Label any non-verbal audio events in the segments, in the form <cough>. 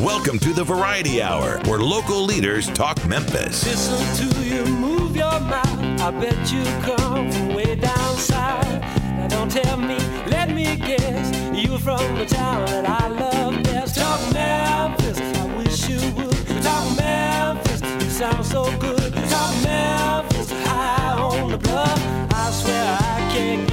Welcome to the Variety Hour, where local leaders talk Memphis. Listen to you move your mouth. I bet you come way down south. Now don't tell me, let me guess. You from the town that I love best. Talk Memphis, I wish you would. Talk Memphis, you sound so good. Talk Memphis, high on the bluff. I swear I can't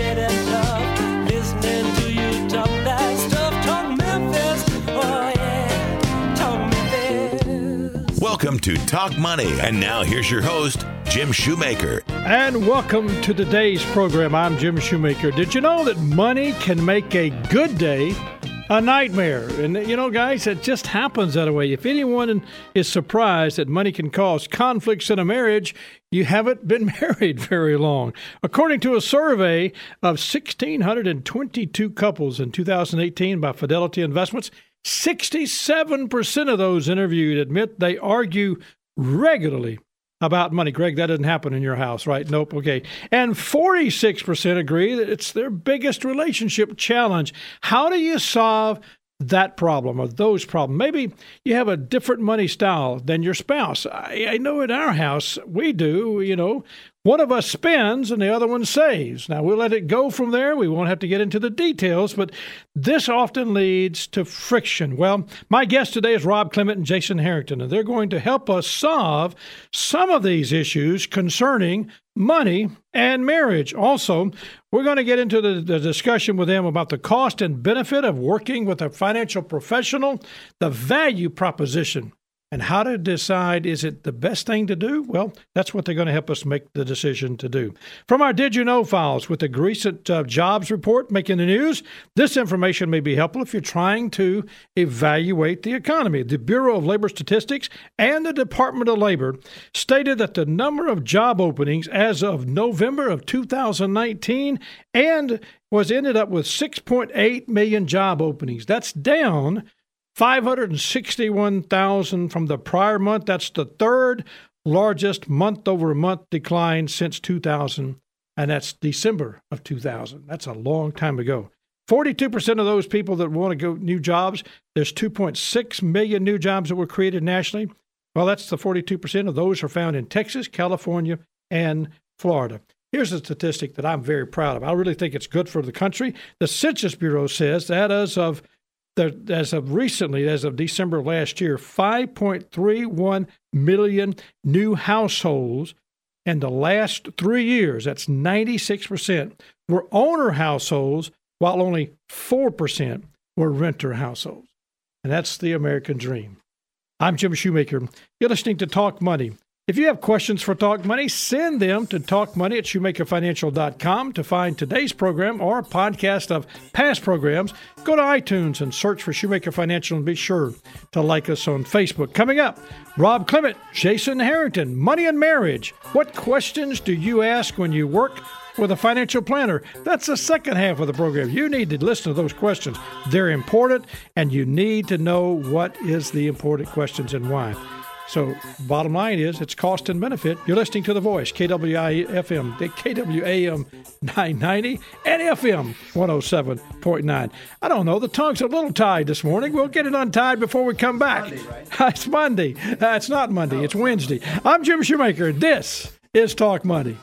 Welcome to Talk Money. And now here's your host, Jim Shoemaker. And welcome to today's program. I'm Jim Shoemaker. Did you know that money can make a good day a nightmare? And you know, guys, it just happens that way. If anyone is surprised that money can cause conflicts in a marriage, you haven't <laughs> been married very long. According to a survey of 1,622 couples in 2018 by Fidelity Investments, 67% of those interviewed admit they argue regularly about money. Greg, that doesn't happen in your house, right? Nope. Okay. And 46% agree that it's their biggest relationship challenge. How do you solve that problem or those problems? Maybe you have a different money style than your spouse. I, I know in our house we do, you know, one of us spends and the other one saves. Now, we'll let it go from there. We won't have to get into the details, but this often leads to friction. Well, my guest today is Rob Clement and Jason Harrington, and they're going to help us solve some of these issues concerning money and marriage. Also, we're going to get into the, the discussion with them about the cost and benefit of working with a financial professional, the value proposition and how to decide is it the best thing to do? Well, that's what they're going to help us make the decision to do. From our Did You Know files with the recent uh, jobs report making the news, this information may be helpful if you're trying to evaluate the economy. The Bureau of Labor Statistics and the Department of Labor stated that the number of job openings as of November of 2019 and was ended up with 6.8 million job openings. That's down 561,000 from the prior month. That's the third largest month over month decline since 2000, and that's December of 2000. That's a long time ago. 42% of those people that want to go new jobs, there's 2.6 million new jobs that were created nationally. Well, that's the 42% of those are found in Texas, California, and Florida. Here's a statistic that I'm very proud of. I really think it's good for the country. The Census Bureau says that as of as of recently, as of December of last year, 5.31 million new households in the last three years, that's 96%, were owner households, while only 4% were renter households. And that's the American dream. I'm Jim Shoemaker. You're listening to Talk Money. If you have questions for Talk Money, send them to talkmoney at shoemakerfinancial.com to find today's program or a podcast of past programs. Go to iTunes and search for Shoemaker Financial and be sure to like us on Facebook. Coming up, Rob Clement, Jason Harrington, Money and Marriage. What questions do you ask when you work with a financial planner? That's the second half of the program. You need to listen to those questions. They're important, and you need to know what is the important questions and why. So, bottom line is it's cost and benefit. You're listening to The Voice, KWI FM, the KWAM 990, and FM 107.9. I don't know, the tongue's a little tied this morning. We'll get it untied before we come back. Monday, right? <laughs> it's Monday. Uh, it's not Monday, it's Wednesday. I'm Jim Shoemaker. This is Talk Money.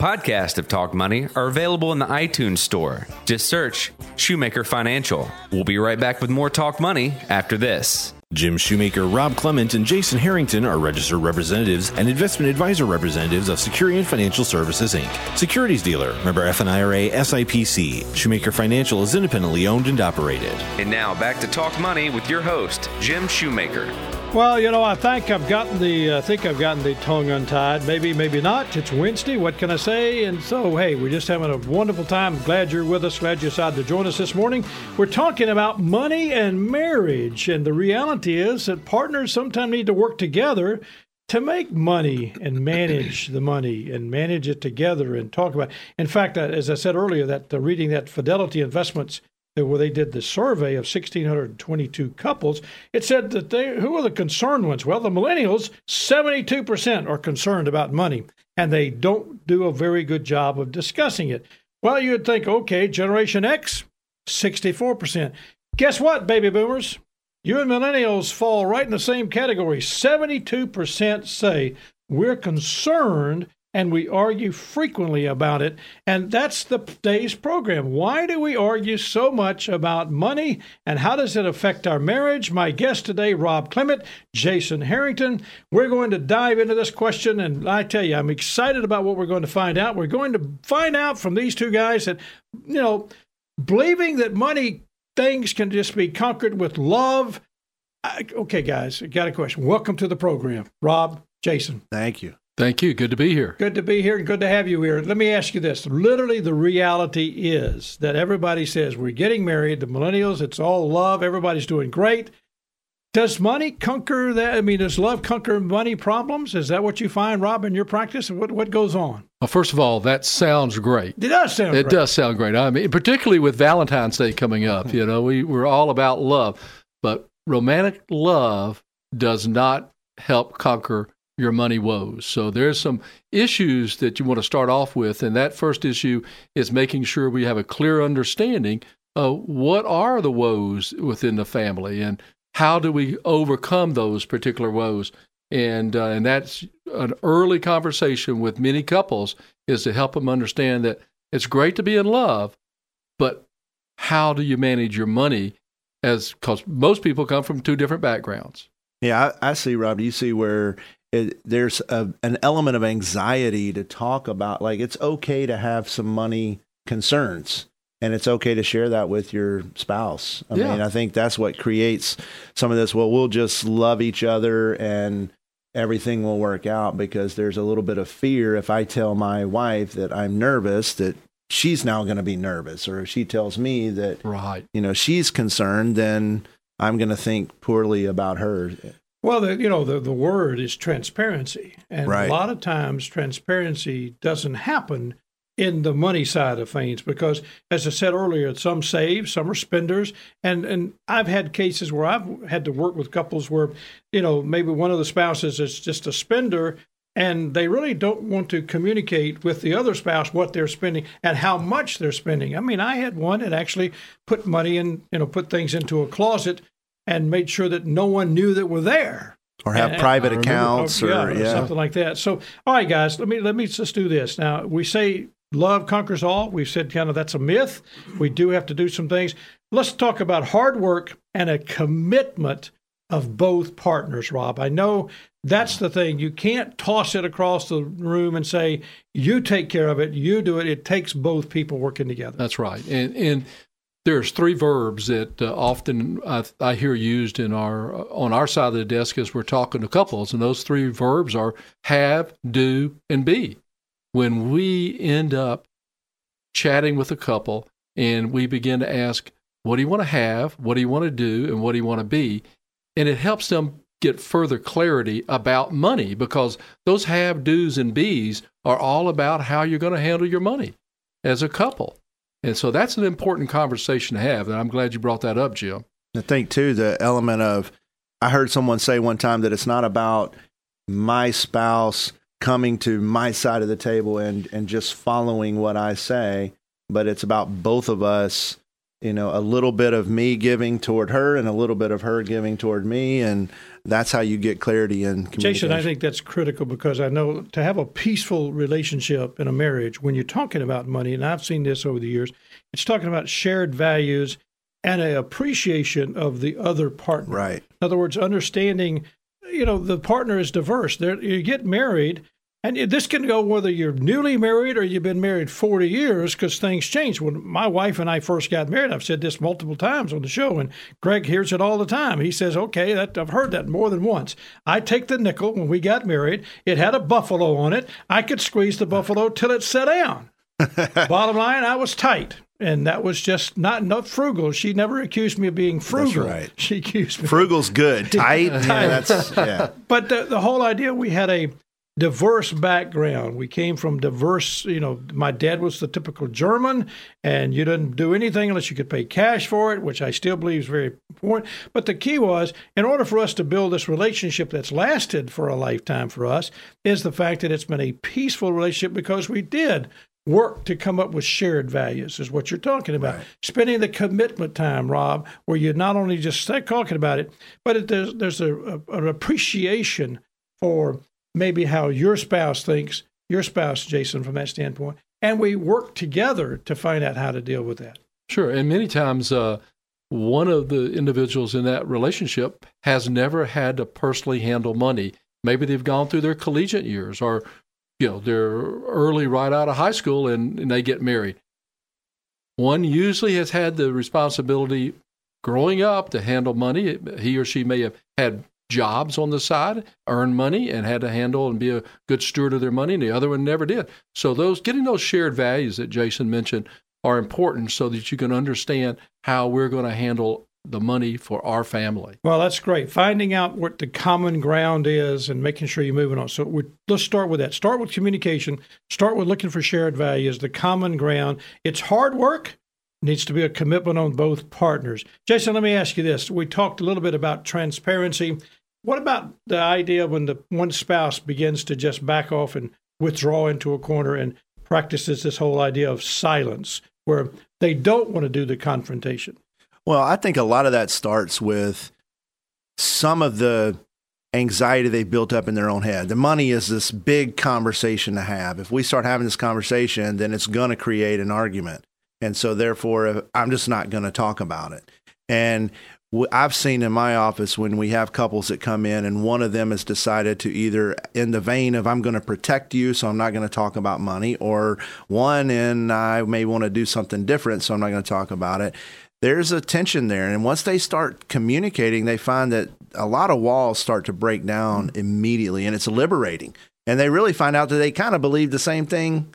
Podcasts of Talk Money are available in the iTunes Store. Just search Shoemaker Financial. We'll be right back with more Talk Money after this. Jim Shoemaker, Rob Clement, and Jason Harrington are registered representatives and investment advisor representatives of Securian Financial Services Inc., securities dealer, member FINRA SIPC. Shoemaker Financial is independently owned and operated. And now back to Talk Money with your host, Jim Shoemaker. Well, you know, I think I've gotten the I think I've gotten the tongue untied. Maybe, maybe not. It's Wednesday. What can I say? And so, hey, we're just having a wonderful time. Glad you're with us. Glad you decided to join us this morning. We're talking about money and marriage, and the reality is that partners sometimes need to work together to make money and manage the money and manage it together and talk about. It. In fact, uh, as I said earlier, that uh, reading that Fidelity Investments where they did the survey of 1,622 couples, it said that they who are the concerned ones? Well, the millennials, 72% are concerned about money, and they don't do a very good job of discussing it. Well, you'd think, okay, Generation X, 64%. Guess what, baby boomers? You and millennials fall right in the same category. 72% say we're concerned and we argue frequently about it. And that's the day's program. Why do we argue so much about money and how does it affect our marriage? My guest today, Rob Clement, Jason Harrington. We're going to dive into this question. And I tell you, I'm excited about what we're going to find out. We're going to find out from these two guys that, you know, believing that money things can just be conquered with love. I, okay, guys, got a question. Welcome to the program, Rob, Jason. Thank you. Thank you. Good to be here. Good to be here and good to have you here. Let me ask you this. Literally, the reality is that everybody says we're getting married, the millennials, it's all love, everybody's doing great. Does money conquer that? I mean, does love conquer money problems? Is that what you find, Rob, in your practice? What, what goes on? Well, first of all, that sounds great. It does sound It great. does sound great. I mean, particularly with Valentine's Day coming up, <laughs> you know, we, we're all about love. But romantic love does not help conquer your money woes. So there's some issues that you want to start off with. And that first issue is making sure we have a clear understanding of what are the woes within the family and how do we overcome those particular woes. And, uh, and that's an early conversation with many couples is to help them understand that it's great to be in love, but how do you manage your money as because most people come from two different backgrounds. Yeah, I, I see, Rob. Do you see where it, there's a, an element of anxiety to talk about? Like, it's okay to have some money concerns, and it's okay to share that with your spouse. I Yeah. mean, I think that's what creates some of this. Well, we'll just love each other and everything will work out because there's a little bit of fear if I tell my wife that I'm nervous that she's now going to be nervous, or if she tells me that Right. you know she's concerned, then I'm going to think poorly about her. Well, the, you know, the, the word is transparency. And Right. a lot of times, transparency doesn't happen in the money side of things because, as I said earlier, some save, some are spenders. And, and I've had cases where I've had to work with couples where, you know, maybe one of the spouses is just a spender and they really don't want to communicate with the other spouse what they're spending and how much they're spending. I mean, I had one that actually put money in, you know, put things into a closet and made sure that no one knew that we're there. Or have And- private and- oh, accounts, oh, or yeah, yeah, something like that. So, all right, guys, let me let me just do this. Now, we say love conquers all. We've said kind of that's a myth. We do have to do some things. Let's talk about hard work and a commitment of both partners, Rob. I know that's the thing. You can't toss it across the room and say, you take care of it, you do it. It takes both people working together. That's right. And and there's three verbs that uh, often I, I hear used in our on our side of the desk as we're talking to couples, and those three verbs are have, do, and be. When we end up chatting with a couple and we begin to ask, what do you want to have, what do you want to do, and what do you want to be, and it helps them get further clarity about money because those have, do's, and be's are all about how you're going to handle your money as a couple. And so that's an important conversation to have. And I'm glad you brought that up, Jim. I think too the element of I heard someone say one time that it's not about my spouse coming to my side of the table and and just following what I say, but it's about both of us, you know, a little bit of me giving toward her and a little bit of her giving toward me and that's how you get clarity and communication. Jason, I think that's critical because I know to have a peaceful relationship in a marriage, when you're talking about money, and I've seen this over the years, it's talking about shared values and an appreciation of the other partner. Right. In other words, understanding, you know, the partner is diverse. There, you get married, and this can go whether you're newly married or you've been married 40 years because things change. When my wife and I first got married, I've said this multiple times on the show, and Greg hears it all the time. He says, okay, that, I've heard that more than once. I take the nickel when we got married, it had a buffalo on it. I could squeeze the buffalo till it sat down. <laughs> Bottom line, I was tight. And that was just not not frugal. She never accused me of being frugal. right. <laughs> She accused me. Frugal's good. <laughs> Tight. yeah, that's yeah. But the, the whole idea, we had a diverse background. We came from diverse, you know, my dad was the typical German, and you didn't do anything unless you could pay cash for it, which I still believe is very important. But the key was, in order for us to build this relationship that's lasted for a lifetime for us, is the fact that it's been a peaceful relationship because we did work to come up with shared values is what you're talking about. Spending the commitment time, Rob, where you not only just start talking about it, but it, there's there's a, a, an appreciation for maybe how your spouse thinks, your spouse, Jason, from that standpoint, and we work together to find out how to deal with that. Sure, and many times uh, one of the individuals in that relationship has never had to personally handle money. Maybe they've gone through their collegiate years, or you know they're early right out of high school and, and they get married. One usually has had the responsibility growing up to handle money. He or she may have had jobs on the side, earn money, and had to handle and be a good steward of their money, and the other one never did. So those getting those shared values that Jason mentioned are important so that you can understand how we're going to handle the money for our family. Well, that's great. Finding out what the common ground is and making sure you're moving on. So let's start with that. Start with communication. Start with looking for shared values, the common ground. It's hard work. Needs to be a commitment on both partners. Jason, let me ask you this. We talked a little bit about transparency. What about the idea when the one spouse begins to just back off and withdraw into a corner and practices this whole idea of silence, where they don't want to do the confrontation? Well, I think a lot of that starts with some of the anxiety they've built up in their own head. The money is this big conversation to have. If we start having this conversation, then it's going to create an argument. And so, therefore, I'm just not going to talk about it. And I've seen in my office when we have couples that come in and one of them has decided to either in the vein of I'm going to protect you so I'm not going to talk about money or one and I may want to do something different so I'm not going to talk about it there's a tension there. And once they start communicating they find that a lot of walls start to break down immediately and it's liberating. And they really find out that they kind of believe the same thing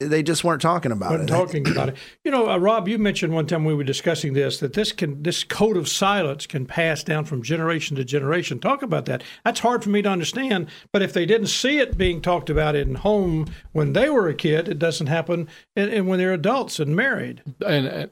they just weren't talking about Wasn't it. talking about it. <clears throat> You know, uh, Rob, you mentioned one time we were discussing this that this can this code of silence can pass down from generation to generation. Talk about that. That's hard for me to understand. But if they didn't see it being talked about in home when they were a kid, it doesn't happen and, and when they're adults and married. And uh,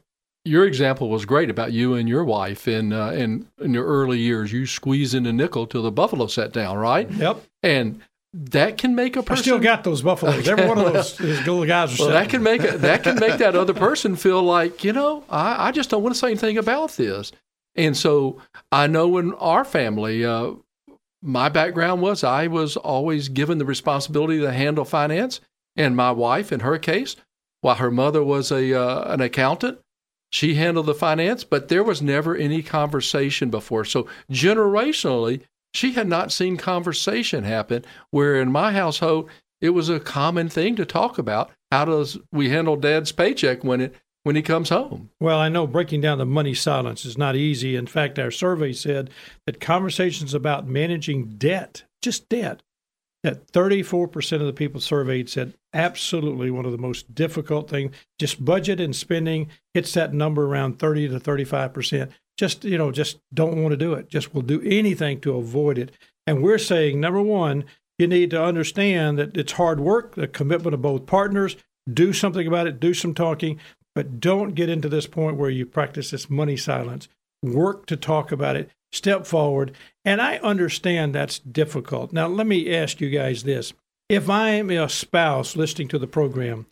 your example was great about you and your wife in uh, in in your early years. You squeezed in a nickel till the buffalo sat down, right? Yep. And that can make a I person. still got those buffaloes. Every one of those, those little guys are well, that can make a, that can make that other person feel like you know I, I just don't want to say anything about this. And so I know in our family, uh, my background was I was always given the responsibility to handle finance, and my wife, in her case, while her mother was a uh, an accountant, she handled the finance, but there was never any conversation before. So generationally, she had not seen conversation happen. Where in my household, it was a common thing to talk about. How does we handle Dad's paycheck when it when he comes home? Well, I know breaking down the money silence is not easy. In fact, our survey said that conversations about managing debt, just debt, that 34% of the people surveyed said absolutely one of the most difficult things. Just budget and spending hits that number around 30 to 35%. Just, you know, just don't want to do it. Just will do anything to avoid it. And we're saying, number one, you need to understand that it's hard work, the commitment of both partners. Do something about it, do some talking, but don't get into this point where you practice this money silence. Work to talk about it, step forward. And I understand that's difficult. Now, let me ask you guys this. If I'm a spouse listening to the program,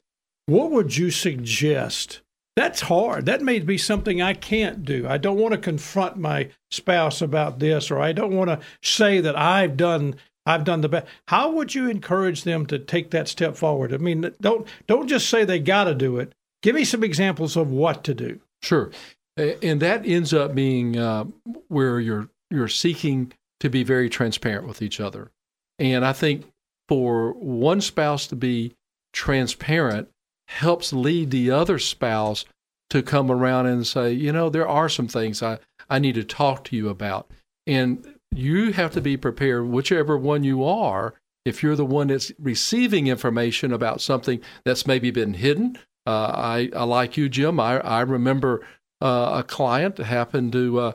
what would you suggest? That's hard. That may be something I can't do. I don't want to confront my spouse about this, or I don't want to say that I've done I've done the best. How would you encourage them to take that step forward? I mean, don't don't just say they got to do it. Give me some examples of what to do. Sure, and that ends up being uh, where you're you're seeking to be very transparent with each other, and I think for one spouse to be transparent helps lead the other spouse to come around and say, you know, there are some things I, I need to talk to you about. And you have to be prepared, whichever one you are, if you're the one that's receiving information about something that's maybe been hidden. Uh, I, I like you, Jim. I, I remember uh, a client happened to uh,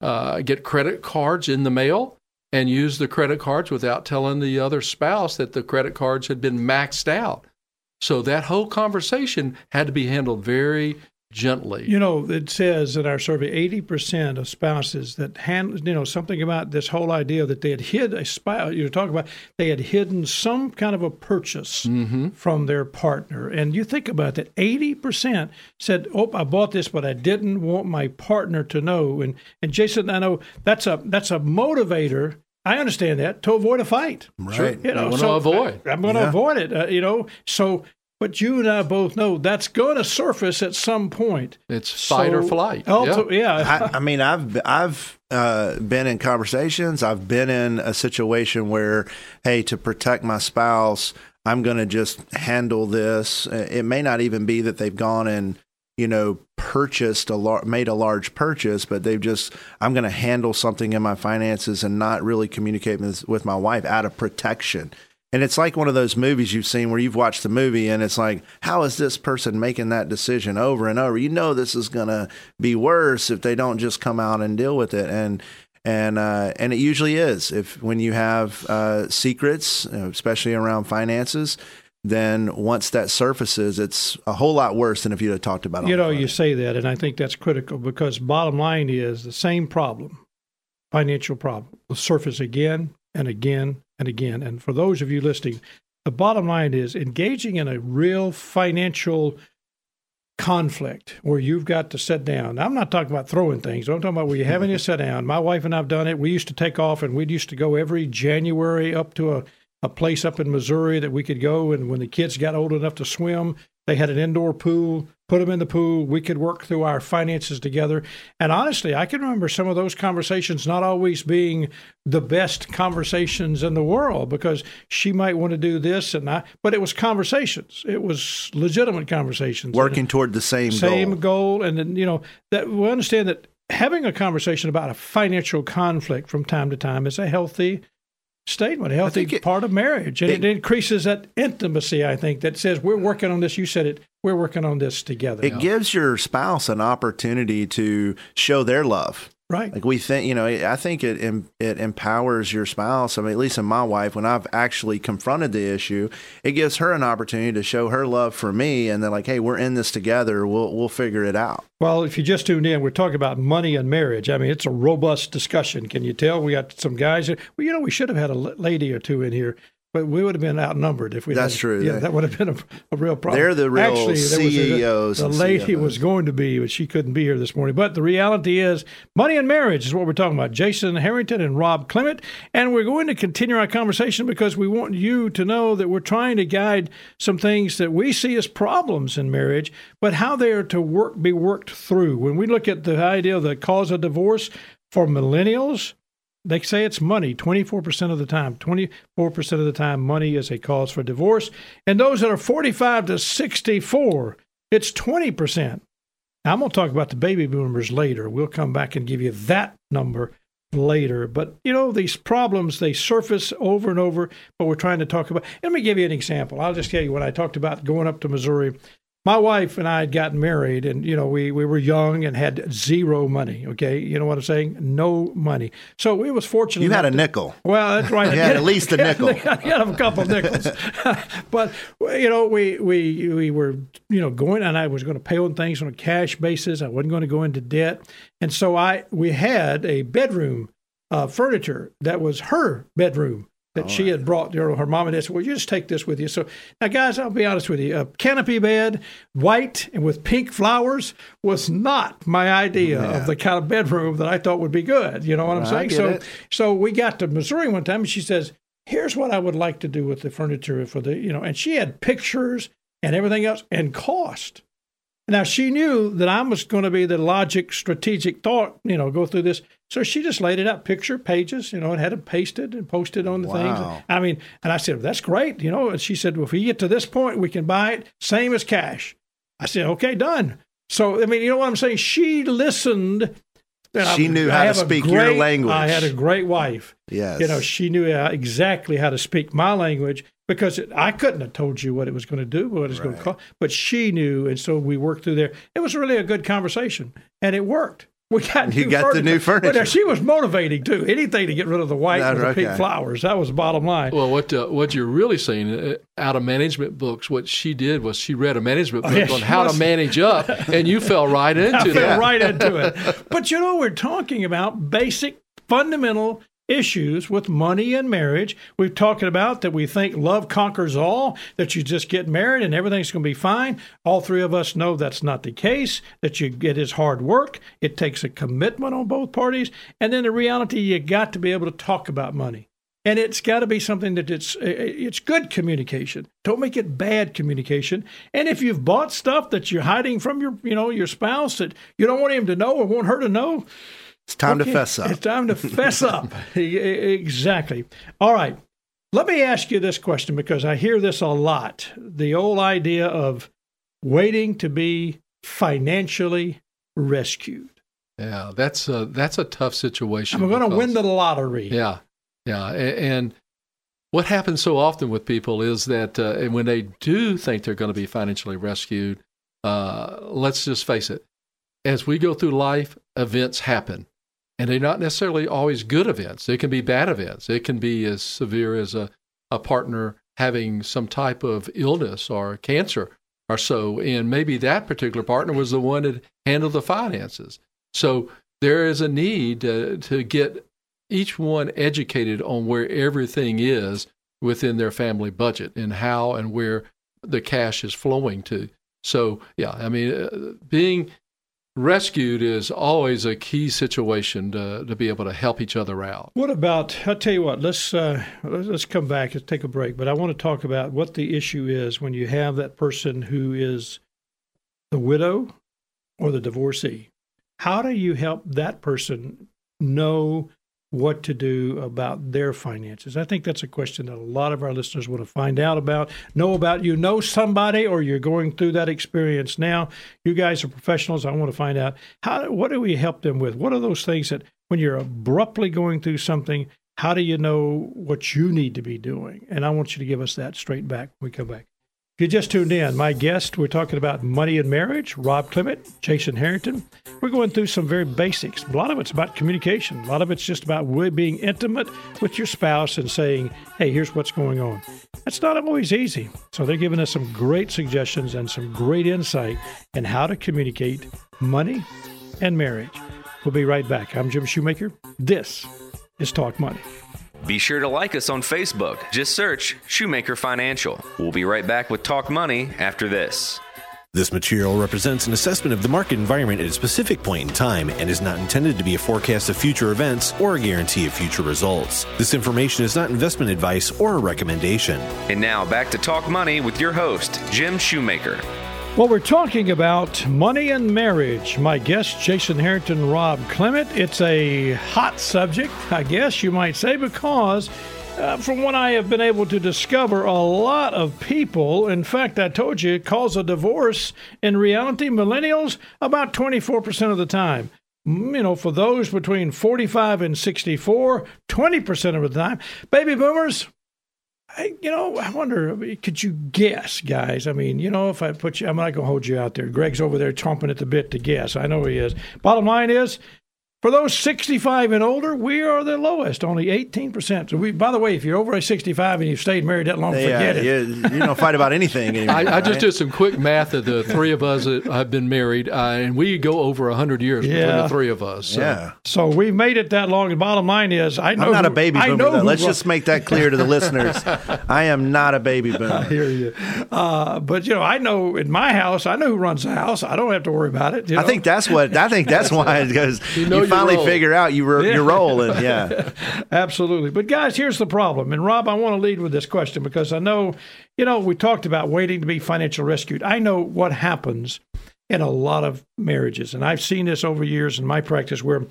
uh, get credit cards in the mail and use the credit cards without telling the other spouse that the credit cards had been maxed out. So that whole conversation had to be handled very gently. You know, it says in our survey, eighty percent of spouses that hand, you know, something about this whole idea that they had hid a spouse. You talk about they had hidden some kind of a purchase mm-hmm. from their partner, and you think about that. Eighty percent said, "Oh, I bought this, but I didn't want my partner to know." And and Jason, I know that's a that's a motivator. I understand that to avoid a fight. Right. You know, wanna so avoid. I, am going to Yeah. avoid it. Uh, you know, so. But you and I both know that's going to surface at some point. It's fight or flight. ulti- yeah. I, I mean, I've I've uh, been in conversations. I've been in a situation where, hey, to protect my spouse, I'm going to just handle this. Uh, It may not even be that they've gone and you know purchased a lar- made a large purchase, but they've just I'm going to handle something in my finances and not really communicate with, with my wife out of protection. And it's like one of those movies you've seen where you've watched the movie and it's like, how is this person making that decision over and over? You know, this is going to be worse if they don't just come out and deal with it. And, and, uh, and it usually is if when you have, uh, secrets, especially around finances, then once that surfaces, it's a whole lot worse than if you'd have talked about it. you know, you say that, and I think that's critical because bottom line is the same problem, financial problem, will surface again and again and again. And for those of you listening, the bottom line is engaging in a real financial conflict where you've got to sit down. I'm not talking about throwing things. I'm talking about where you're having to <laughs> sit down. My wife and I've done it. We used to take off and we'd used to go every January up to a, a place up in Missouri that we could go. And when the kids got old enough to swim, they had an indoor pool, put them in the pool. We could work through our finances together. And honestly, I can remember some of those conversations not always being the best conversations in the world because she might want to do this and I, but it was conversations. It was legitimate conversations. working toward the same, same goal. goal. And then, you know, that we understand that having a conversation about a financial conflict from time to time is a healthy statement, a healthy it- part of marriage. And it, it- increases that intimacy, I think, that says we're working on this. You said it. We're working on this together. It gives your spouse an opportunity to show their love. Right. Like we think, you know, I think it it empowers your spouse. I mean, at least in my wife, when I've actually confronted the issue, it gives her an opportunity to show her love for me, and they're like, "Hey, we're in this together. We'll we'll figure it out." Well, if you just tuned in, we're talking about money and marriage. I mean, it's a robust discussion. Can you tell? We got some guys. Well, you know, we should have had a lady or two in here, but we would have been outnumbered if we. That's true. Yeah, They- that would have been a, a real problem. They're the real Actually, was a- CEOs the lady was going to be, but she couldn't be here this morning. But the reality is, money and marriage is what we're talking about. Jason Harrington and Rob Clement, and we're going to continue our conversation because we want you to know that we're trying to guide some things that we see as problems in marriage, but how they are to work be worked through. When we look at the idea of the cause of divorce for millennials, they say it's money 24% of the time. 24% of the time money is a cause for divorce. And those that are 45 to 64 it's 20% now, i'm going to talk about the baby boomers later. We'll come back and give you that number later. But you know these problems they surface over and over but we're trying to talk about let me give you an example. I'll just tell you when i talked about going up to missouri my wife and I had gotten married, and you know we we were young and had zero money. Okay, you know what I'm saying? No money. So it was fortunate. You had a to- nickel. well, that's right. <laughs> You had at least a <laughs> nickel. <laughs> I had a couple nickels, but you know, we we we were you know going, and I was going to pay on things on a cash basis. I wasn't going to go into debt, and so I we had a bedroom uh, furniture that was her bedroom that she had brought. You know, her mom and dad said, "Well, you just take this with you." So now, guys, I'll be honest with you: a canopy bed, white and with pink flowers, was not my idea of the kind of bedroom that I thought would be good. You know what I'm I saying? so. it. So we got to Missouri one time, and she says, "Here's what I would like to do with the furniture for the you know." And she had pictures and everything else and cost. Now she knew that I was going to be the logic, strategic thought, you know, go through this. So she just laid it out, picture pages, you know, and had it pasted and posted on the Wow. things. I mean, and I said, well, that's great, you know. And she said, well, if we get to this point, we can buy it same as cash. I said, okay, done. So I mean, you know what I'm saying? She listened. She knew how to speak your language. I had a great wife. Yes. You know, she knew uh, exactly how to speak my language because it, I couldn't have told you what it was going to do, what it was going to cost, but she knew. And so we worked through there. It was really a good conversation and it worked. We got You new got the new But furniture. she was motivating too. Anything to get rid of the white and the pink flowers. That was the bottom line. Well, what uh, what you're really seeing uh, out of management books, what she did was she read a management book <laughs> yeah, on how must- to manage up, and you fell right <laughs> into I fell that. right <laughs> into it. But you know, we're talking about basic, fundamental issues with money and marriage. We're talking about that we think love conquers all, that you just get married and everything's going to be fine. All three of us know that's not the case, that you it is hard work. It takes a commitment on both parties. And then the reality, you got to be able to talk about money. And it's got to be something that it's it's good communication. Don't make it bad communication. And if you've bought stuff that you're hiding from your you know your spouse that you don't want him to know or want her to know, It's time okay, to fess up. It's time to fess up. <laughs> Exactly. All right. Let me ask you this question because I hear this a lot. The old idea of waiting to be financially rescued. Yeah, that's a, that's a tough situation. I'm going to win the lottery. Yeah, yeah, and what happens so often with people is that uh, and when they do think they're going to be financially rescued, uh, let's just face it, as we go through life, events happen, and they're not necessarily always good events. They can be bad events. It can be as severe as a, a partner having some type of illness or cancer or so, and maybe that particular partner was the one that handled the finances. So there is a need uh, to get each one educated on where everything is within their family budget and how and where the cash is flowing to. So, yeah, I mean, uh, being rescued is always a key situation to, to be able to help each other out. What about? I'll tell you what. Let's uh, let's come back. Let's take a break. But I want to talk about what the issue is when you have that person who is the widow or the divorcee. How do you help that person know what to do about their finances? I think that's a question that a lot of our listeners want to find out about, know about. You know somebody, or you're going through that experience now. You guys are professionals. I want to find out how. What do we help them with? What are those things that when you're abruptly going through something? How do you know what you need to be doing? And I want you to give us that straight back when we come back. You just tuned in, my guest, we're talking about money and marriage, Rob Clement, Jason Harrington. We're going through some very basics. A lot of it's about communication. A lot of it's just about being intimate with your spouse and saying, hey, here's what's going on. That's not always easy. So they're giving us some great suggestions and some great insight in how to communicate money and marriage. We'll be right back. I'm Jim Shoemaker. This is Talk Money. Be sure to like us on Facebook. Just search Shoemaker Financial. We'll be right back with Talk Money after this. This material represents an assessment of the market environment at a specific point in time and is not intended to be a forecast of future events or a guarantee of future results. This information is not investment advice or a recommendation. And now back to Talk Money with your host, Jim Shoemaker. Well, we're talking about money and marriage. My guest, Jason Harrington, Rob Clement. It's a hot subject, I guess you might say, because uh, from what I have been able to discover, a lot of people, in fact, I told you, cause a divorce in reality, millennials, about 24% of the time. Mm, You know, for those between 45 and 64, 20% of the time. Baby boomers, I, you know, I wonder, could you guess, guys? I mean, you know, if I put you, I'm not going to hold you out there. Greg's over there chomping at the bit to guess. I know he is. Bottom line is, for those 65 and older, we are the lowest, only 18%. So we, by the way, if you're over 65 and you've stayed married that long, Yeah, forget it. you, you don't fight about anything <laughs> anymore. I, I just did some quick math of the three of us that have been married, uh, and we go over 100 years between the three of us. So. Yeah. So we've made it that long. The bottom line is, I know I'm not a who- baby I boomer. know who Let's run- just make that clear to the listeners. <laughs> I am not a baby boomer. I hear you. Uh, but you know, I know in my house, I know who runs the house. I don't have to worry about it. you I think that's what. I think that's <laughs> why because you, know your finally role. figure out you were, you're rolling. Yeah. <laughs> Absolutely. But guys, here's the problem. And Rob, I want to lead with this question because I know, you know, we talked about waiting to be financial rescued. I know what happens in a lot of marriages. And I've seen this over years in my practice where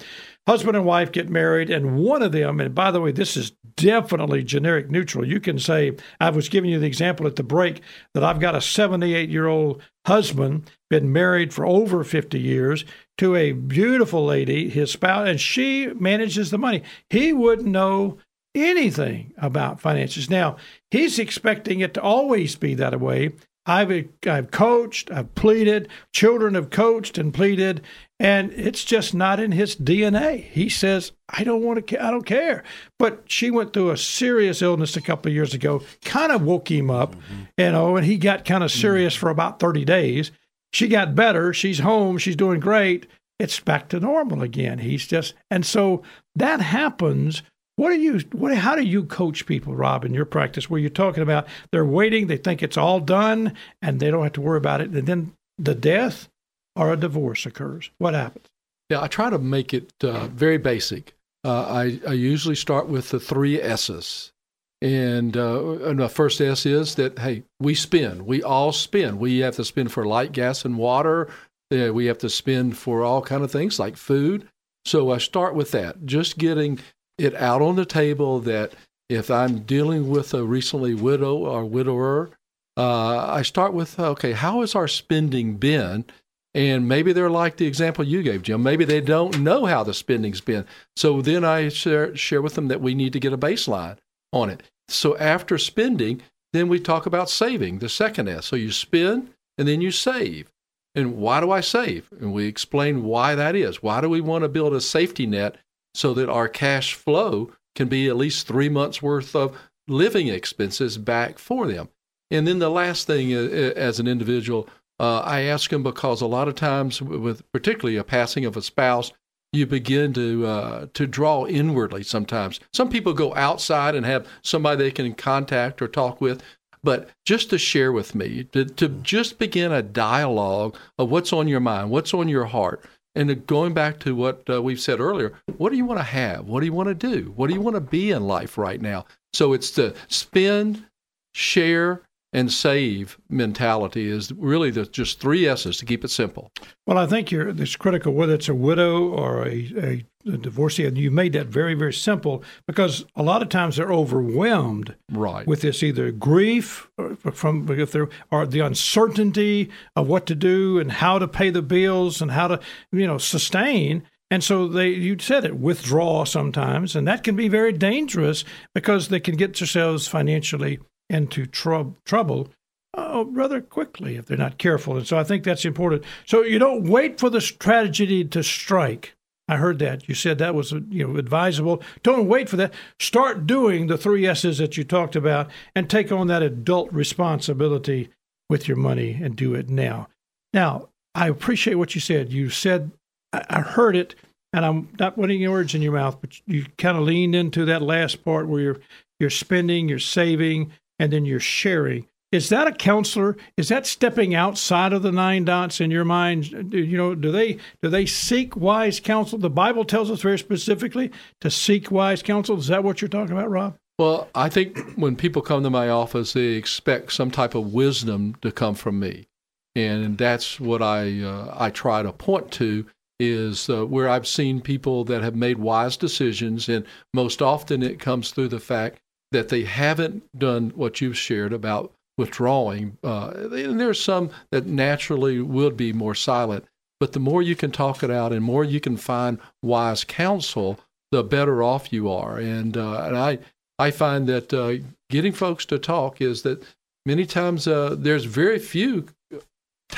husband and wife get married and one of them, and by the way, this is definitely generic neutral. You can say, I was giving you the example at the break that I've got a 78 year old husband, been married for over 50 years to a beautiful lady, his spouse, and she manages the money. He wouldn't know anything about finances. Now, he's expecting it to always be that way. I've I've coached, I've pleaded, children have coached and pleaded, and it's just not in his DNA. He says, "I don't want to. I don't care." But she went through a serious illness a couple of years ago, kind of woke him up, mm-hmm. you know, and he got kind of serious mm-hmm. for about thirty days. She got better. She's home. She's doing great. It's back to normal again. He's just, and so that happens. What do you? What? How do you coach people, Rob, in your practice? Where you're talking about they're waiting, they think it's all done, and they don't have to worry about it, and then the death or a divorce occurs, what happens? Yeah, I try to make it uh, very basic. Uh, I, I usually start with the three S's. And, uh, and the first S is that, hey, we spend. We all spend. We have to spend for light, gas, and water. Uh, we have to spend for all kind of things like food. So I start with that, just getting it out on the table that if I'm dealing with a recently widow or widower, uh, I start with, okay, how has our spending been? And maybe they're like the example you gave, Jim. Maybe they don't know how the spending's been. So then I share, share with them that we need to get a baseline on it. So after spending, then we talk about saving, the second S. So you spend and then you save. And why do I save? And we explain why that is. Why do we want to build a safety net so that our cash flow can be at least three months worth of living expenses back for them? And then the last thing as an individual, uh, I ask them because a lot of times, with particularly a passing of a spouse, you begin to uh, to draw inwardly. Sometimes some people go outside and have somebody they can contact or talk with, but just to share with me, to, to just begin a dialogue of what's on your mind, what's on your heart. And going back to what uh, we've said earlier, what do you want to have? What do you want to do? What do you want to be in life right now? So it's the spend, share, and save mentality is really the just three S's to keep it simple. Well, I think you're it's critical whether it's a widow or a, a, a divorcee, and you made that very very simple because a lot of times they're overwhelmed right. with this either grief from if there or the uncertainty of what to do and how to pay the bills and how to you know sustain. And so they, you said it, withdraw sometimes, and that can be very dangerous because they can get themselves financially into trouble uh, rather quickly if they're not careful. And so I think that's important. So you don't wait for the tragedy to strike. I heard that. You said that was you know advisable. Don't wait for that. Start doing the three S's that you talked about and take on that adult responsibility with your money and do it now. Now, I appreciate what you said. You said I heard it and I'm not putting words in your mouth, but you kind of leaned into that last part where you're you're spending, you're saving, and then you're sharing. Is that a counselor? Is that stepping outside of the nine dots in your mind? Do, you know, do they do they seek wise counsel? The Bible tells us very specifically to seek wise counsel. Is that what you're talking about, Rob? Well, I think when people come to my office, they expect some type of wisdom to come from me, and that's what I uh, I try to point to is uh, where I've seen people that have made wise decisions, and most often it comes through the fact that they haven't done what you've shared about withdrawing. Uh, and there's some that naturally would be more silent. But the more you can talk it out and more you can find wise counsel, the better off you are. And uh, and I I find that uh, getting folks to talk is that many times uh, there's very few,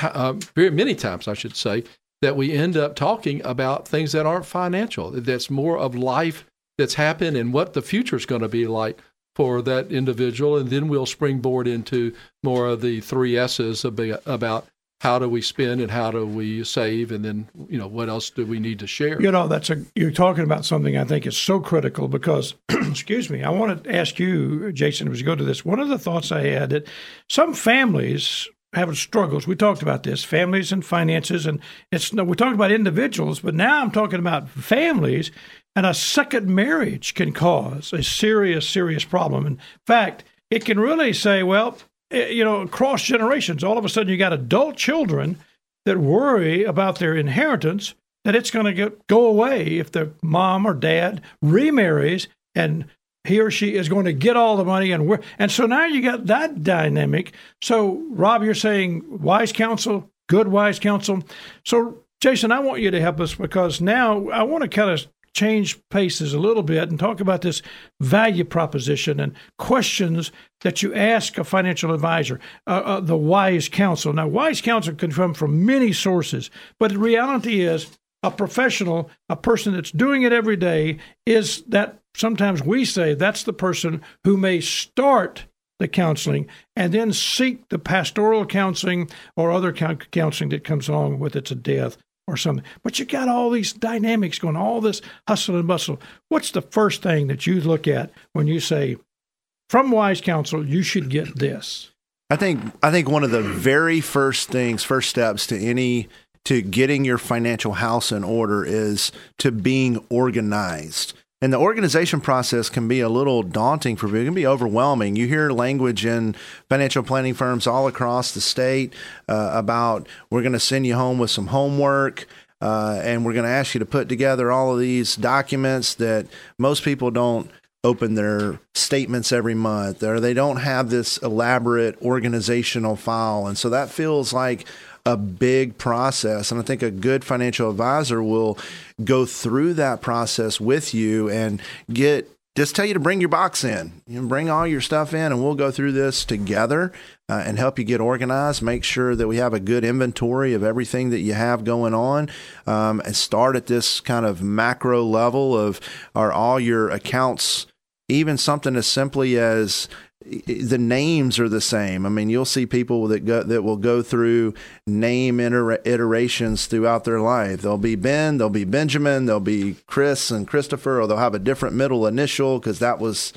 uh, very many times I should say that we end up talking about things that aren't financial. That's more of life that's happened and what the future is going to be like for that individual, and then we'll springboard into more of the three S's about how do we spend and how do we save, and then you know what else do we need to share. You know, that's a you're talking about something I think is so critical because, <clears throat> excuse me, I want to ask you, Jason, as we go to this. One of the thoughts I had that some families having struggles. We talked about this, families and finances, and it's we talked about individuals, but now I'm talking about families and a second marriage can cause a serious, serious problem. In fact, it can really say, well, eh, you know, across generations, all of a sudden you got adult children that worry about their inheritance, that it's going to go away if the mom or dad remarries and he or she is going to get all the money and and so now you got that dynamic. So Rob, you're saying wise counsel, good wise counsel. So Jason, I want you to help us because now I want to kind of change paces a little bit and talk about this value proposition and questions that you ask a financial advisor, uh, uh, the wise counsel. Now, wise counsel can come from many sources, but the reality is a professional, a person that's doing it every day, is that sometimes we say that's the person who may start the counseling and then seek the pastoral counseling or other counseling that comes along with it's a death or something. But you got all these dynamics going, all this hustle and bustle. What's the first thing that you look at when you say, from wise counsel, you should get this? I think I think one of the very first things, first steps to any to getting your financial house in order is to being organized. And the organization process can be a little daunting for people. It can be overwhelming. You hear language in financial planning firms all across the state uh, about we're going to send you home with some homework. Uh, and we're going to ask you to put together all of these documents that most people don't open their statements every month or they don't have this elaborate organizational file. And so that feels like a big process. And I think a good financial advisor will go through that process with you and get just tell you to bring your box in. You know, bring all your stuff in, and we'll go through this together uh, and help you get organized. Make sure that we have a good inventory of everything that you have going on, um, and start at this kind of macro level of are all your accounts even something as simply as the names are the same. I mean, you'll see people that go that will go through name iterations throughout their life. There'll be Ben, there'll be Benjamin, there'll be Chris and Christopher, or they'll have a different middle initial because that was,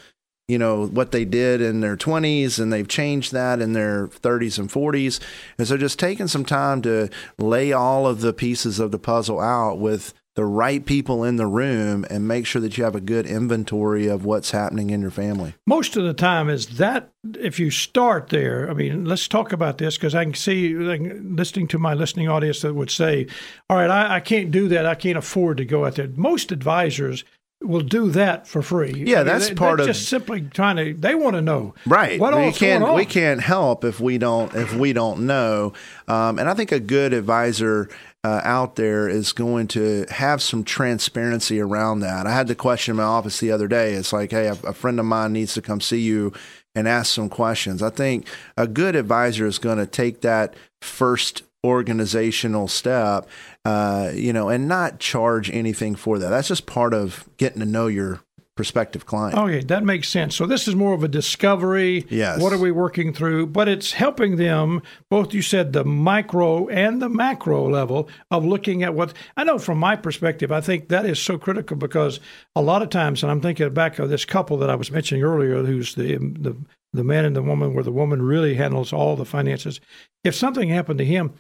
you know, what they did in their 20s and they've changed that in their 30s and 40s. And so just taking some time to lay all of the pieces of the puzzle out with the right people in the room and make sure that you have a good inventory of what's happening in your family. Most of the time is that if you start there, I mean, let's talk about this because I can see listening to my listening audience that would say, all right, I, I can't do that. I can't afford to go out there. Most advisors will do that for free. Yeah, that's they, part of just simply trying to. They want to know, right? What we can't we can't help if we don't if we don't know. Um, and I think a good advisor uh, out there is going to have some transparency around that. I had the question in my office the other day. It's like, hey, a, a friend of mine needs to come see you and ask some questions. I think a good advisor is going to take that first organizational step, uh, you know, and not charge anything for that. That's just part of getting to know your prospective client. Oh, okay, that makes sense. So this is more of a discovery. Yes. What are we working through? But it's helping them, both you said the micro and the macro level of looking at what I know from my perspective, I think that is so critical because a lot of times, and I'm thinking back of this couple that I was mentioning earlier, who's the the the man and the woman where the woman really handles all the finances. If something happened to him,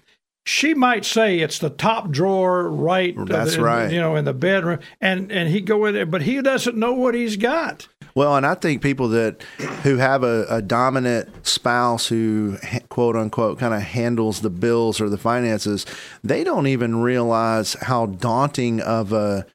she might say it's the top drawer right that's in, right. you know in the bedroom and and he go in there but he doesn't know what he's got. Well and i think people that who have a, a dominant spouse who quote unquote kind of handles the bills or the finances they don't even realize how daunting of a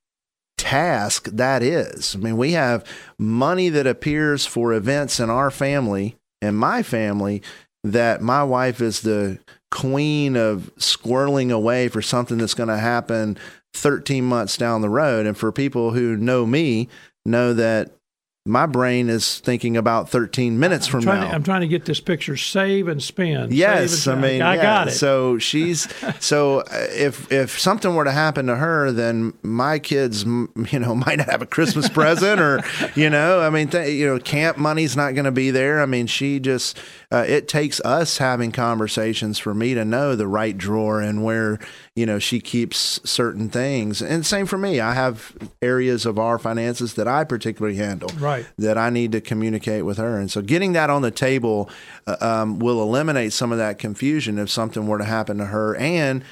task that is. I mean we have money that appears for events in our family and my family that my wife is the queen of squirreling away for something that's going to happen 13 months down the road. And for people who know me, know that my brain is thinking about 13 minutes from now. To, I'm trying to get this picture save and spend. Yes, and I mean, I yeah. got it. So she's <laughs> so uh, if if something were to happen to her, then my kids, you know, <laughs> might not have a Christmas present, or you know, I mean, th- you know, camp money's not going to be there. I mean, she just uh, it takes us having conversations for me to know the right drawer and where you know she keeps certain things. And same for me. I have areas of our finances that i particularly handle right. that i need to communicate with her. And so getting that on the table uh, um, will eliminate some of that confusion if something were to happen to her. And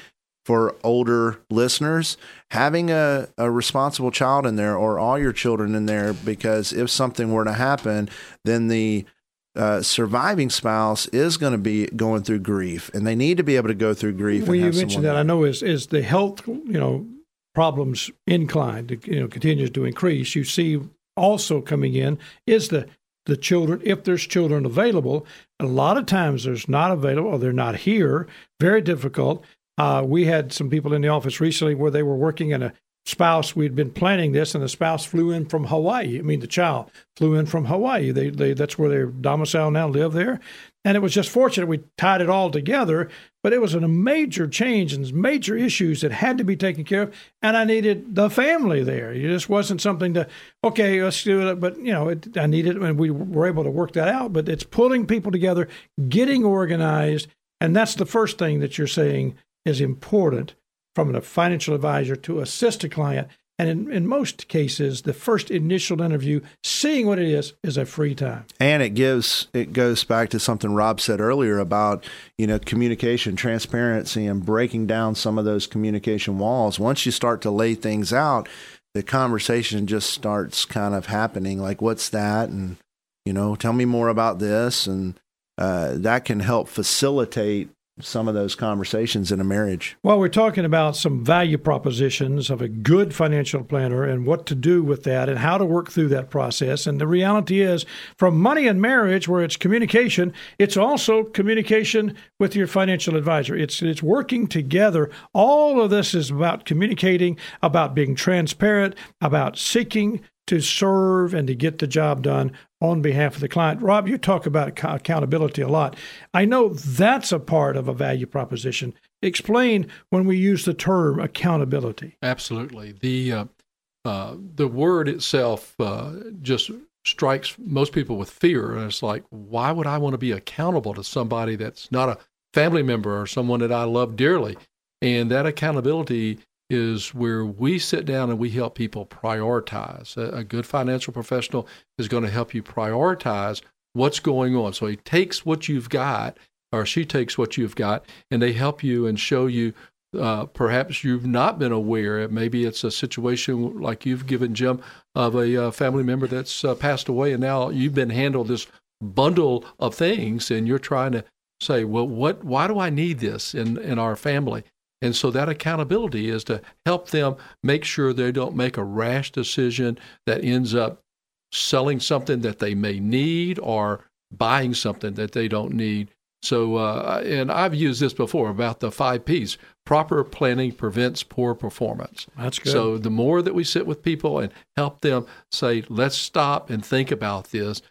for older listeners, having a, a responsible child in there or all your children in there, because if something were to happen, then the uh, surviving spouse is going to be going through grief, and they need to be able to go through grief. Well, you mentioned that. I know is is the health, you know, problems inclined, to, you know, continues to increase. You see also coming in is the the children, if there's children available. A lot of times there's not available or they're not here. Very difficult. Uh, we had some people in the office recently where they were working in a spouse, we'd been planning this, and the spouse flew in from Hawaii. I mean, the child flew in from Hawaii. They, they that's where they're domiciled now, live there. And it was just fortunate we tied it all together, but it was a major change and major issues that had to be taken care of. And I needed the family there. It just wasn't something to, okay, let's do it. But, you know, it, I needed, and we were able to work that out. But it's pulling people together, getting organized. And that's the first thing that you're saying is important from a financial advisor to assist a client. And in, in most cases, the first initial interview, seeing what it is, is a free time. And it gives it goes back to something Rob said earlier about you know communication, transparency, and breaking down some of those communication walls. Once you start to lay things out, the conversation just starts kind of happening. Like, what's that? And you know, tell me more about this, and uh, that can help facilitate some of those conversations in a marriage. Well, we're talking about some value propositions of a good financial planner and what to do with that and how to work through that process. And the reality is, from money and marriage, where it's communication, it's also communication with your financial advisor. It's it's working together. All of this is about communicating, about being transparent, about seeking to serve and to get the job done on behalf of the client. Rob, you talk about accountability a lot. I know that's a part of a value proposition. Explain when we use the term accountability. Absolutely. The uh, uh, the word itself uh, just strikes most people with fear, and it's like, why would I want to be accountable to somebody that's not a family member or someone that I love dearly? And that accountability is where we sit down and we help people prioritize. A, a good financial professional is going to help you prioritize what's going on. So he takes what you've got, or she takes what you've got, and they help you and show you. Uh, perhaps you've not been aware. Maybe it's a situation like you've given Jim of a uh, family member that's uh, passed away, and now you've been handled this bundle of things, and you're trying to say, well, what? Why do I need this in in our family? And so that accountability is to help them make sure they don't make a rash decision that ends up selling something that they may need or buying something that they don't need. So, uh, and I've used this before about the five P's. Proper planning prevents poor performance. That's good. So, the more that we sit with people and help them say, let's stop and think about this,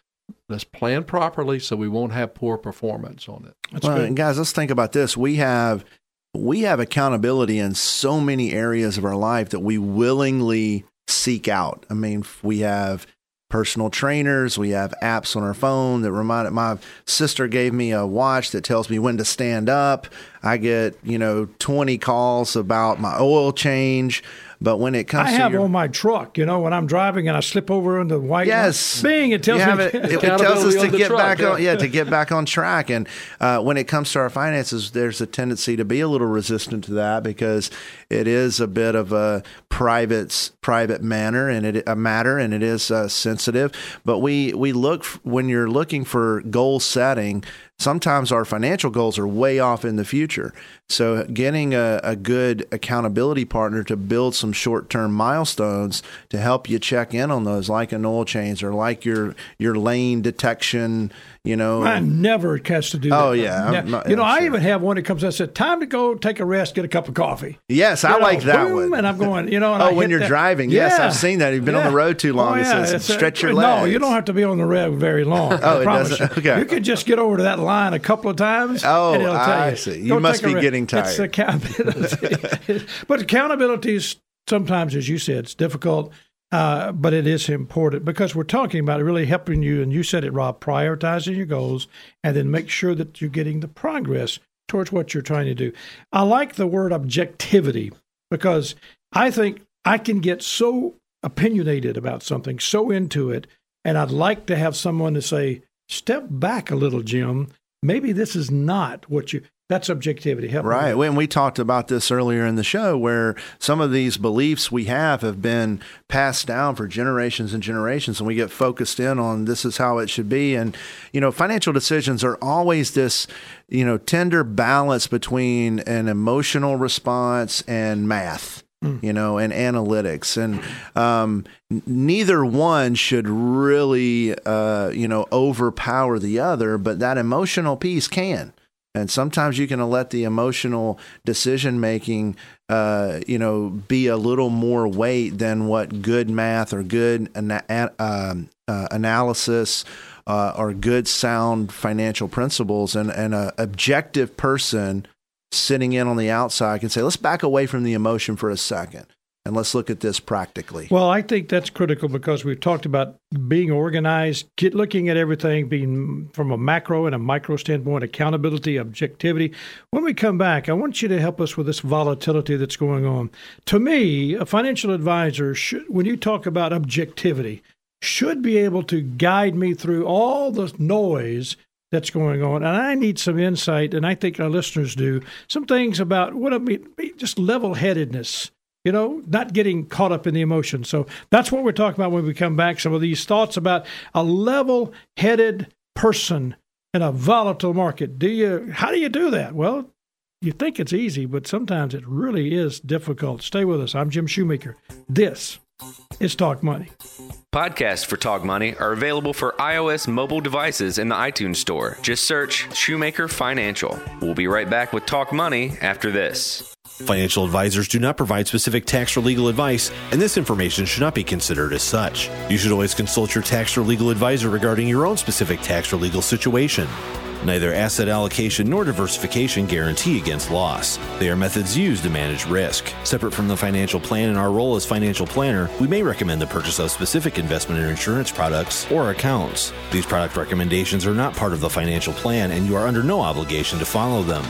let's plan properly so we won't have poor performance on it. That's well, good. and guys, let's think about this. We have we have accountability in so many areas of our life that we willingly seek out. I mean, we have personal trainers, we have apps on our phone that remind my sister gave me a watch that tells me when to stand up. I get, you know, 20 calls about my oil change. But when it comes I to have your, on my truck, you know, when I'm driving and I slip over into the white. Yes, line, bing! It tells You have me. it, <laughs> it, it tells us to get truck, back yeah. on, yeah, to <laughs> get back on track. And uh, when it comes to our finances, there's a tendency to be a little resistant to that because it is a bit of a private private manner and it a matter, and it is uh, sensitive. But we we look f- when you're looking for goal setting. Sometimes our financial goals are way off in the future. So, getting a, a good accountability partner to build some short term milestones to help you check in on those, like an oil change or like your your lane detection, you know. I never catch to do that. Oh, yeah, not- you know, I'm sure. even have one that comes. I said, "Time to go take a rest, get a cup of coffee." yes, I know, like that boom, one. And I'm going, you know. And <laughs> Oh, I when you're that- driving. Yes, I've seen that. You've been on the road too long. Oh, it says, It's a- "Stretch your legs. No, you don't have to be on the road very long. <laughs> Oh, I it doesn't? You. Okay. you could just get over to that line a couple of times. Oh, and it'll tell I you, see. You must be rest." getting It's tired. accountability, <laughs> but accountability is sometimes, as you said, it's difficult. Uh, but it is important because we're talking about really helping you, and you said it, Rob, prioritizing your goals and then make sure that you're getting the progress towards what you're trying to do. I like the word objectivity because I think I can get so opinionated about something, so into it, and I'd like to have someone to say, step back a little, Jim. Maybe this is not what you. That's objectivity. Help Right. When we talked about this earlier in the show, where some of these beliefs we have have been passed down for generations and generations, and we get focused in on this is how it should be. And, you know, financial decisions are always this, you know, tender balance between an emotional response and math. You know, and analytics, and um, neither one should really, uh, you know, overpower the other. But that emotional piece can. And sometimes you can let the emotional decision making, uh, you know, be a little more weight than what good math or good ana- um, uh, analysis uh, are good, sound financial principles, and and a objective person sitting in on the outside can say, let's back away from the emotion for a second and let's look at this practically. Well, I think that's critical because we've talked about being organized, get looking at everything, being from a macro and a micro standpoint, accountability, objectivity. When we come back, I want you to help us with this volatility that's going on. To me, a financial advisor should, when you talk about objectivity, should be able to guide me through all the noise that's going on. And I need some insight, and I think our listeners do, some things about what I mean, just level headedness, you know, not getting caught up in the emotion. So that's what we're talking about when we come back. Some of these thoughts about a level headed person in a volatile market. Do you, how do you do that? Well, you think it's easy, but sometimes it really is difficult. Stay with us. I'm Jim Shoemaker. This is Talk Money. Podcasts for Talk Money are available for iOS mobile devices in the iTunes Store. Just search Shoemaker Financial. We'll be right back with Talk Money after this. Financial advisors do not provide specific tax or legal advice, and this information should not be considered as such. You should always consult your tax or legal advisor regarding your own specific tax or legal situation. Neither asset allocation nor diversification guarantee against loss. They are methods used to manage risk. Separate from the financial plan and our role as financial planner, we may recommend the purchase of specific investment or insurance products or accounts. These product recommendations are not part of the financial plan and you are under no obligation to follow them.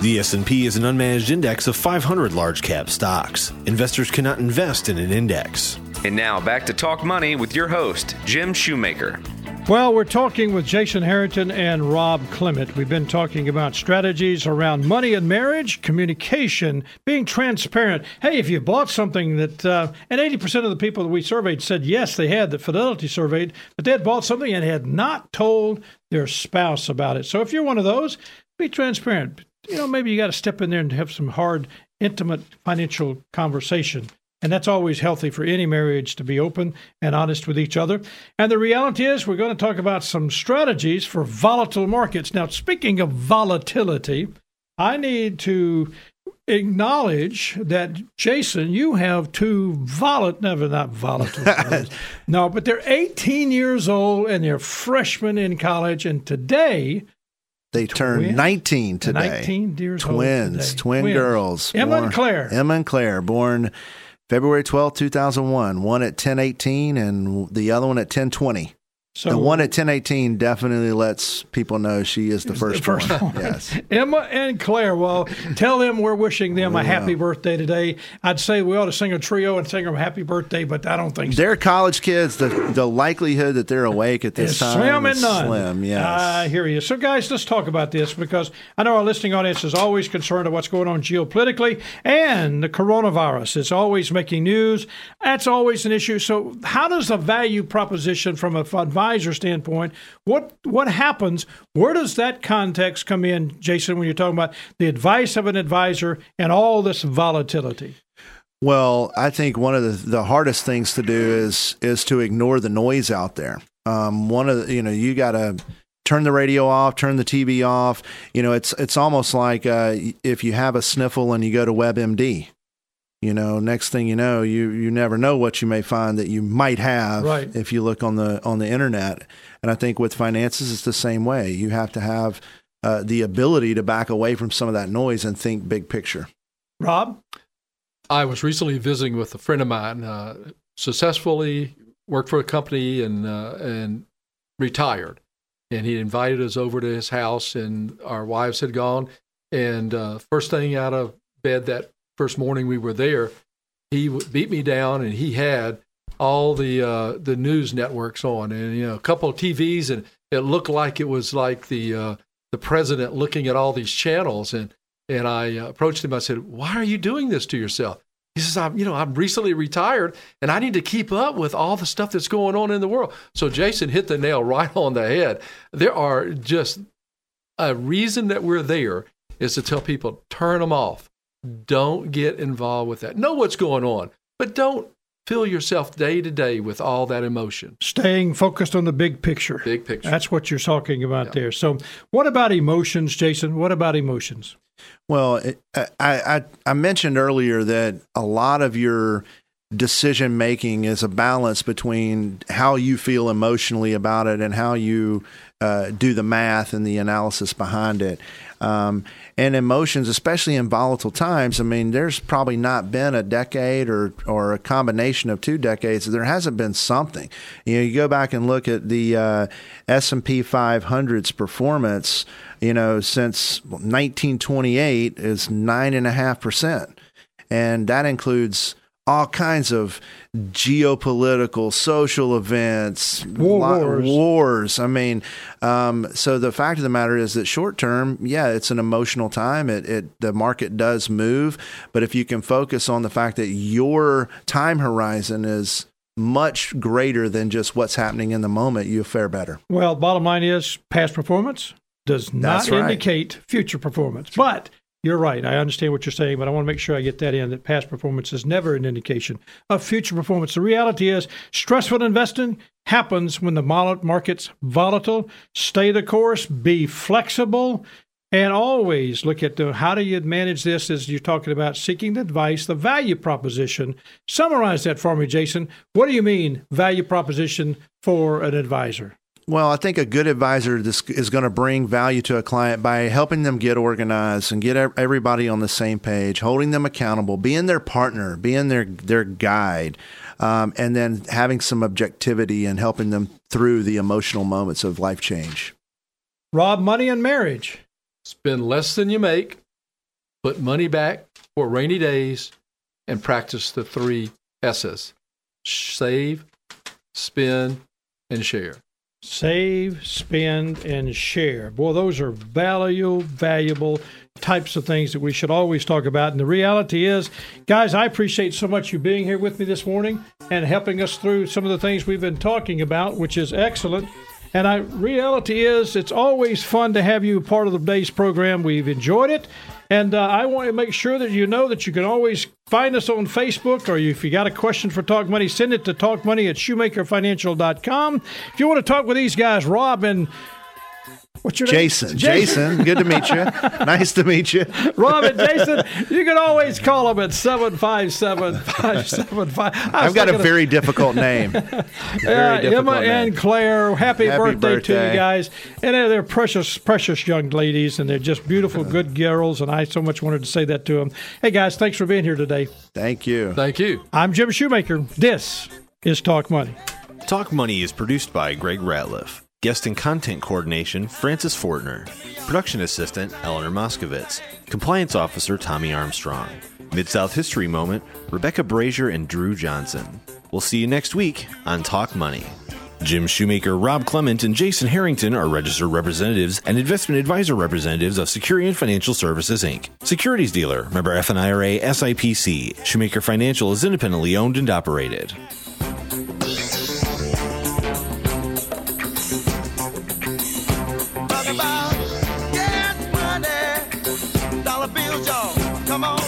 The S&P is an unmanaged index of 500 large cap stocks. Investors cannot invest in an index. And now back to Talk Money with your host, Jim Shoemaker. Well, we're talking with Jason Harrington and Rob Clement. We've been talking about strategies around money and marriage, communication, being transparent. Hey, if you bought something that, uh, and 80% of the people that we surveyed said yes, they had, that Fidelity surveyed, but they had bought something and had not told their spouse about it. So if you're one of those, be transparent. You know, maybe you got to step in there and have some hard, intimate financial conversation. And that's always healthy for any marriage to be open and honest with each other. And the reality is, we're going to talk about some strategies for volatile markets. Now, speaking of volatility, I need to acknowledge that Jason, you have two volatile, never not volatile, <laughs> no, but they're 18 years old and they're freshmen in college. And today, they turned 19 today. 19 years Twins, old today. twin Twins. girls. Emma and Claire. Emma and Claire, born February 12, 2001. One at 1018 and the other one at 1020. So the one at 1018 definitely lets people know she is the first, first one. one. Yes. <laughs> Emma and Claire. Well, tell them we're wishing them a happy birthday today. I'd say we ought to sing a trio and sing them a happy birthday, but I don't think so. They're college kids. The, the likelihood that they're awake at this It's time slim and is none. slim. Yes. I hear you. So, guys, let's talk about this because I know our listening audience is always concerned of what's going on geopolitically and the coronavirus. It's always making news. That's always an issue. So, how does the value proposition from an advisor standpoint? What what happens? Where does that context come in, Jason? When you're talking about the advice of an advisor and all this volatility. Well, I think one of the, the hardest things to do is is to ignore the noise out there. Um, one of the, you know you got to turn the radio off, turn the TV off. You know, it's it's almost like uh, if you have a sniffle and you go to WebMD. You know, next thing you know, you you never know what you may find that you might have Right. if you look on the on the internet. And I think with finances, it's the same way. You have to have uh, the ability to back away from some of that noise and think big picture. Rob, I was recently visiting with a friend of mine, uh, successfully worked for a company and uh, and retired, and he invited us over to his house, and our wives had gone, and uh, first thing out of bed that first morning we were there, he beat me down, and he had all the uh, the news networks on, and you know a couple of TVs, and it looked like it was like the uh, the president looking at all these channels, and and I approached him. I said, "Why are you doing this to yourself?" He says, "I'm, you know, I'm recently retired, and I need to keep up with all the stuff that's going on in the world." So Jason hit the nail <laughs> right on the head. There are just a reason that we're there is to tell people turn them off. Don't get involved with that. Know what's going on, but don't fill yourself day to day with all that emotion. staying focused on the big picture. Big picture. That's what you're talking about there. So, what about emotions, Jason? What about emotions? Well, it, I, I I mentioned earlier that a lot of your decision making is a balance between how you feel emotionally about it and how you uh, do the math and the analysis behind it. Um, and emotions, especially in volatile times. I mean, there's probably not been a decade or or a combination of two decades. That there hasn't been something. You know, you go back and look at the uh, S and P 500's performance. You know, since 1928 is nine and a half percent, and that includes all kinds of geopolitical, social events, wars. wars. I mean, um, so the fact of the matter is that short term, yeah, it's an emotional time. It, it the market does move, but if you can focus on the fact that your time horizon is much greater than just what's happening in the moment, you fare better. Well, bottom line is past performance does not right. indicate future performance. But you're right. I understand what you're saying, but I want to make sure I get that in that past performance is never an indication of future performance. The reality is stressful investing happens when the market's volatile. Stay the course, be flexible, and always look at the, how do you manage this as you're talking about seeking the advice, the value proposition. Summarize that for me, Jason. What do you mean value proposition for an advisor? Well, I think a good advisor is going to bring value to a client by helping them get organized and get everybody on the same page, holding them accountable, being their partner, being their their guide, um, and then having some objectivity and helping them through the emotional moments of life change. Rob, money and marriage. Spend less than you make, put money back for rainy days, and practice the three S's save, spend, and share. Save, spend, and share. Boy, those are valuable, valuable types of things that we should always talk about. And the reality is, guys, I appreciate so much you being here with me this morning and helping us through some of the things we've been talking about, which is excellent. And I reality is, it's always fun to have you part of the day's program. We've enjoyed it. And uh, I want to make sure that you know that you can always find us on Facebook, or if you got a question for Talk Money, send it to talkmoney at shoemakerfinancial.com. If you want to talk with these guys, Rob and What's your Jason. name? Jason. Good to meet you. <laughs> nice to meet you. Rob and Jason, <laughs> you can always call them at 757 575. I've got a very difficult name. <laughs> Very Uh, difficult Emma name. and Claire, happy, Happy birthday, to you guys. And they're, they're precious, precious young ladies, and they're just beautiful, good girls. And I so much wanted to say that to them. Hey, guys, thanks for being here today. Thank you. Thank you. I'm Jim Shoemaker. This is Talk Money. Talk Money is produced by Greg Ratliff. Guest and content coordination, Francis Fortner. Production assistant, Eleanor Moskovitz. Compliance officer, Tommy Armstrong. Mid South History Moment, Rebecca Brazier and Drew Johnson. We'll see you next week on Talk Money. Jim Shoemaker, Rob Clement, and Jason Harrington are registered representatives and investment advisor representatives of Securian Financial Services, Inc. Securities dealer, member FINRA SIPC. Shoemaker Financial is independently owned and operated. Come on.